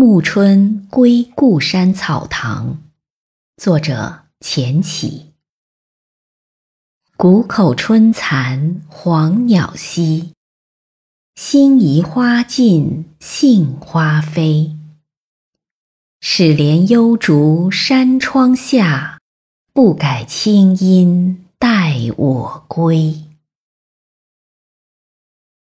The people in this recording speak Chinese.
暮春归故山草堂，作者钱起。谷口春残黄鸟稀，新移花尽杏花飞。始怜幽竹山窗下，不改清音待我归。